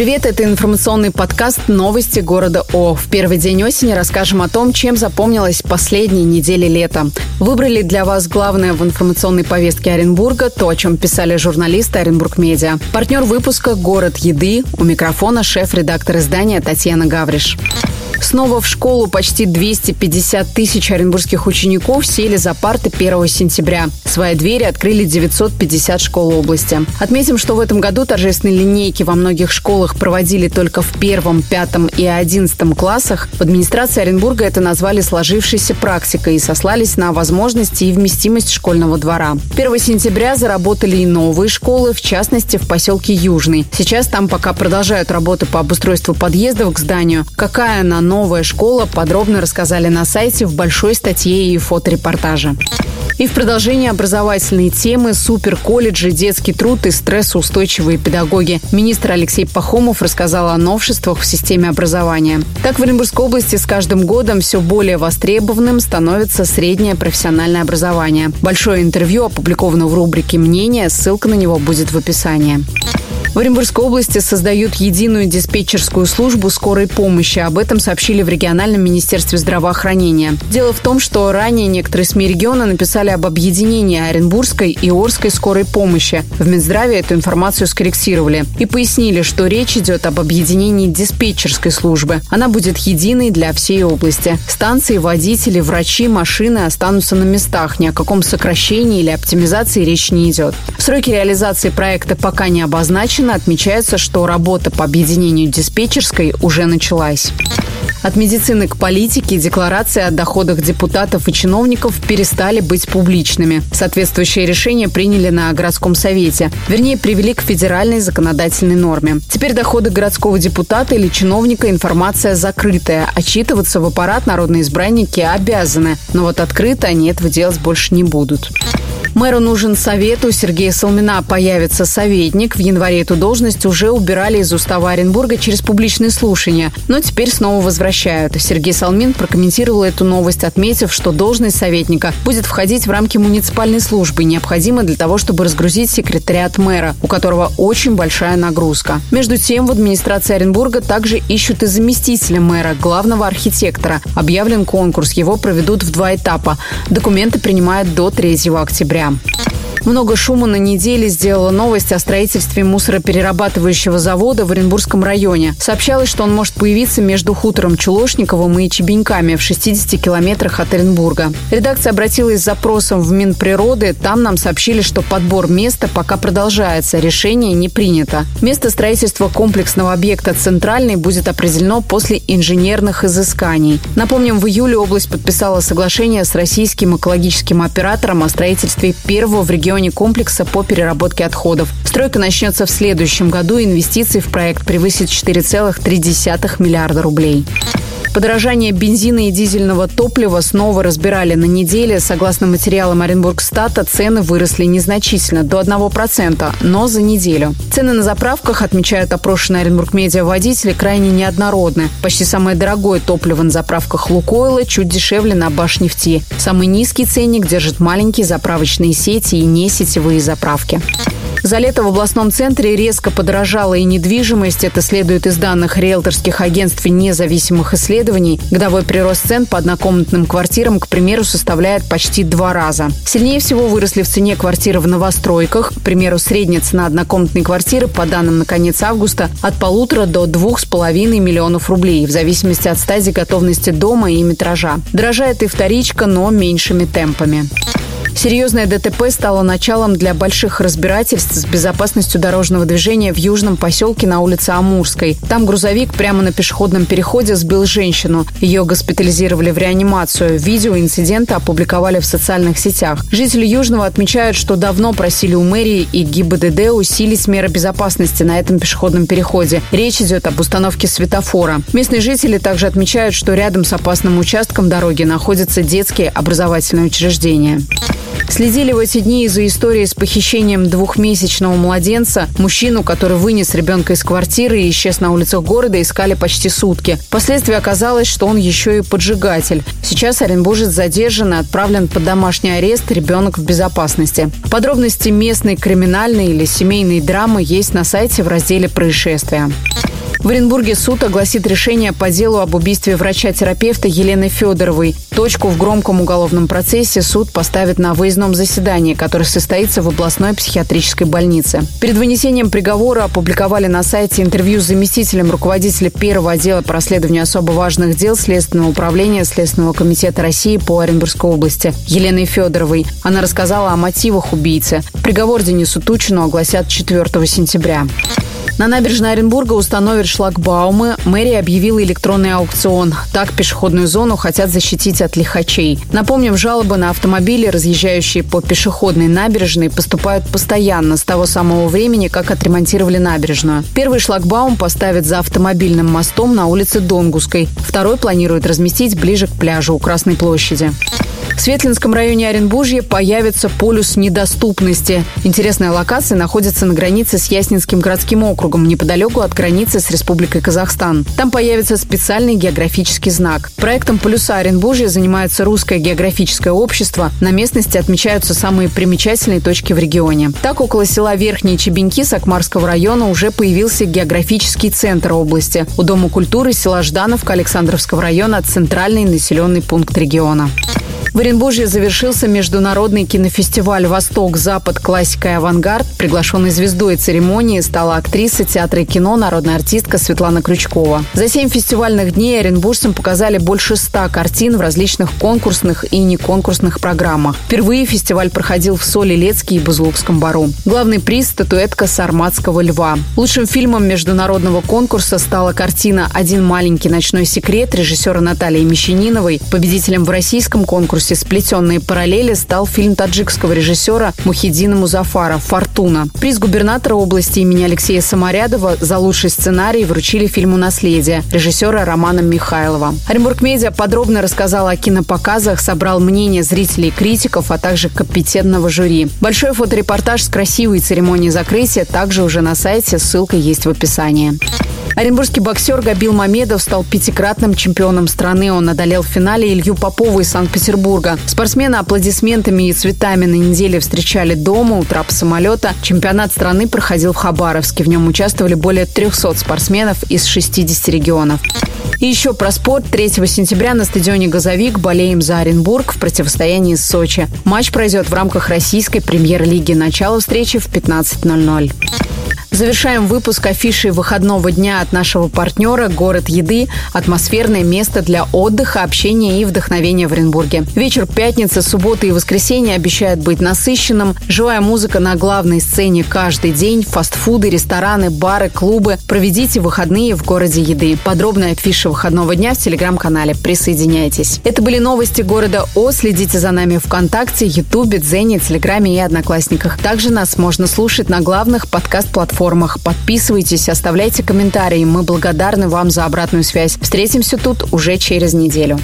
Привет, это информационный подкаст «Новости города О». В первый день осени расскажем о том, чем запомнилась последняя неделя лета. Выбрали для вас главное в информационной повестке Оренбурга, то, о чем писали журналисты Оренбург Медиа. Партнер выпуска «Город еды». У микрофона шеф-редактор издания Татьяна Гавриш. Снова в школу почти 250 тысяч оренбургских учеников сели за парты 1 сентября. Свои двери открыли 950 школ области. Отметим, что в этом году торжественные линейки во многих школах проводили только в первом, пятом и одиннадцатом классах. В администрации Оренбурга это назвали сложившейся практикой и сослались на возможности и вместимость школьного двора. 1 сентября заработали и новые школы, в частности в поселке Южный. Сейчас там пока продолжают работы по обустройству подъездов к зданию. Какая она новая школа, подробно рассказали на сайте в большой статье и фоторепортаже. И в продолжение образовательной темы суперколледжи, детский труд и стрессоустойчивые педагоги. Министр Алексей Пахомов рассказал о новшествах в системе образования. Так, в Оренбургской области с каждым годом все более востребованным становится среднее профессиональное образование. Большое интервью опубликовано в рубрике «Мнение», ссылка на него будет в описании. В Оренбургской области создают единую диспетчерскую службу скорой помощи. Об этом сообщили в региональном министерстве здравоохранения. Дело в том, что ранее некоторые СМИ региона написали об объединении Оренбургской и Орской скорой помощи. В Минздраве эту информацию скорректировали и пояснили, что речь идет об объединении диспетчерской службы. Она будет единой для всей области. Станции, водители, врачи, машины останутся на местах. Ни о каком сокращении или оптимизации речь не идет. Сроки реализации проекта пока не обозначены, Гатчина отмечается, что работа по объединению диспетчерской уже началась. От медицины к политике декларации о доходах депутатов и чиновников перестали быть публичными. Соответствующее решение приняли на городском совете. Вернее, привели к федеральной законодательной норме. Теперь доходы городского депутата или чиновника информация закрытая. Отчитываться в аппарат народные избранники обязаны. Но вот открыто они этого делать больше не будут. Мэру нужен совет. У Сергея Салмина появится советник. В январе эту должность уже убирали из устава Оренбурга через публичные слушания. Но теперь снова возвращают. Сергей Салмин прокомментировал эту новость, отметив, что должность советника будет входить в рамки муниципальной службы, необходимо для того, чтобы разгрузить секретариат мэра, у которого очень большая нагрузка. Между тем, в администрации Оренбурга также ищут и заместителя мэра, главного архитектора. Объявлен конкурс, его проведут в два этапа. Документы принимают до 3 октября Instagram. Много шума на неделе сделала новость о строительстве мусороперерабатывающего завода в Оренбургском районе. Сообщалось, что он может появиться между хутором Чулошниковым и Чебеньками в 60 километрах от Оренбурга. Редакция обратилась с запросом в Минприроды. Там нам сообщили, что подбор места пока продолжается. Решение не принято. Место строительства комплексного объекта «Центральный» будет определено после инженерных изысканий. Напомним, в июле область подписала соглашение с российским экологическим оператором о строительстве первого в регионе регионе комплекса по переработке отходов. Стройка начнется в следующем году. Инвестиции в проект превысит 4,3 миллиарда рублей. Подорожание бензина и дизельного топлива снова разбирали на неделе. Согласно материалам Оренбургстата, цены выросли незначительно, до 1%, но за неделю. Цены на заправках, отмечают опрошенные Оренбург медиа водители, крайне неоднородны. Почти самое дорогое топливо на заправках Лукойла чуть дешевле на Башнефти. Самый низкий ценник держит маленькие заправочные сети и не сетевые заправки. За лето в областном центре резко подорожала и недвижимость. Это следует из данных риэлторских агентств независимых исследований. Годовой прирост цен по однокомнатным квартирам, к примеру, составляет почти два раза. Сильнее всего выросли в цене квартиры в новостройках. К примеру, средняя цена однокомнатной квартиры, по данным на конец августа, от полутора до двух с половиной миллионов рублей, в зависимости от стадии готовности дома и метража. Дорожает и вторичка, но меньшими темпами. Серьезное ДТП стало началом для больших разбирательств с безопасностью дорожного движения в южном поселке на улице Амурской. Там грузовик прямо на пешеходном переходе сбил женщину. Ее госпитализировали в реанимацию. Видео инцидента опубликовали в социальных сетях. Жители Южного отмечают, что давно просили у мэрии и ГИБДД усилить меры безопасности на этом пешеходном переходе. Речь идет об установке светофора. Местные жители также отмечают, что рядом с опасным участком дороги находятся детские образовательные учреждения. Следили в эти дни из-за истории с похищением двухмесячного младенца. Мужчину, который вынес ребенка из квартиры и исчез на улицах города, искали почти сутки. Впоследствии оказалось, что он еще и поджигатель. Сейчас оренбуржец задержан и отправлен под домашний арест. Ребенок в безопасности. Подробности местной криминальной или семейной драмы есть на сайте в разделе «Происшествия». В Оренбурге суд огласит решение по делу об убийстве врача-терапевта Елены Федоровой. Точку в громком уголовном процессе суд поставит на выездном заседании, которое состоится в областной психиатрической больнице. Перед вынесением приговора опубликовали на сайте интервью с заместителем руководителя первого отдела по расследованию особо важных дел Следственного управления Следственного комитета России по Оренбургской области Еленой Федоровой. Она рассказала о мотивах убийцы. Приговор Денису Тучину огласят 4 сентября. На набережной Оренбурга установят шлагбаумы. Мэрия объявила электронный аукцион. Так пешеходную зону хотят защитить от лихачей. Напомним, жалобы на автомобили, разъезжающие по пешеходной набережной, поступают постоянно с того самого времени, как отремонтировали набережную. Первый шлагбаум поставят за автомобильным мостом на улице Донгусской. Второй планируют разместить ближе к пляжу у Красной площади. В Светлинском районе Оренбуржья появится полюс недоступности. Интересная локация находится на границе с Яснинским городским округом, неподалеку от границы с Республикой Казахстан. Там появится специальный географический знак. Проектом полюса Оренбуржья занимается Русское географическое общество. На местности отмечаются самые примечательные точки в регионе. Так, около села Верхние Чебеньки Сакмарского района уже появился географический центр области. У Дома культуры села Ждановка Александровского района центральный населенный пункт региона. В Оренбурге завершился международный кинофестиваль «Восток-Запад. Классика и авангард». Приглашенной звездой церемонии стала актриса театра и кино, народная артистка Светлана Крючкова. За семь фестивальных дней оренбуржцам показали больше ста картин в различных конкурсных и неконкурсных программах. Впервые фестиваль проходил в Соли Лецке и Бузлукском бару. Главный приз – статуэтка Сарматского льва. Лучшим фильмом международного конкурса стала картина «Один маленький ночной секрет» режиссера Натальи Мещаниновой. Победителем в российском конкурсе конкурсе «Сплетенные параллели» стал фильм таджикского режиссера Мухиддина Музафара «Фортуна». Приз губернатора области имени Алексея Саморядова за лучший сценарий вручили фильму «Наследие» режиссера Романа Михайлова. Оренбург Медиа подробно рассказал о кинопоказах, собрал мнение зрителей и критиков, а также компетентного жюри. Большой фоторепортаж с красивой церемонией закрытия также уже на сайте, ссылка есть в описании. Оренбургский боксер Габил Мамедов стал пятикратным чемпионом страны. Он одолел в финале Илью Попова из Санкт-Петербурга. Спортсмена аплодисментами и цветами на неделе встречали дома у трапа самолета. Чемпионат страны проходил в Хабаровске. В нем участвовали более 300 спортсменов из 60 регионов. И еще про спорт. 3 сентября на стадионе «Газовик» болеем за Оренбург в противостоянии с Сочи. Матч пройдет в рамках российской премьер-лиги. Начало встречи в 15.00. Завершаем выпуск афиши выходного дня от нашего партнера «Город еды» – атмосферное место для отдыха, общения и вдохновения в Оренбурге. Вечер пятницы, субботы и воскресенье обещают быть насыщенным. Живая музыка на главной сцене каждый день, фастфуды, рестораны, бары, клубы. Проведите выходные в «Городе еды». Подробная афиша выходного дня в телеграм-канале. Присоединяйтесь. Это были новости города О. Следите за нами ВКонтакте, Ютубе, Дзене, Телеграме и Одноклассниках. Также нас можно слушать на главных подкаст-платформах платформах. Подписывайтесь, оставляйте комментарии. Мы благодарны вам за обратную связь. Встретимся тут уже через неделю.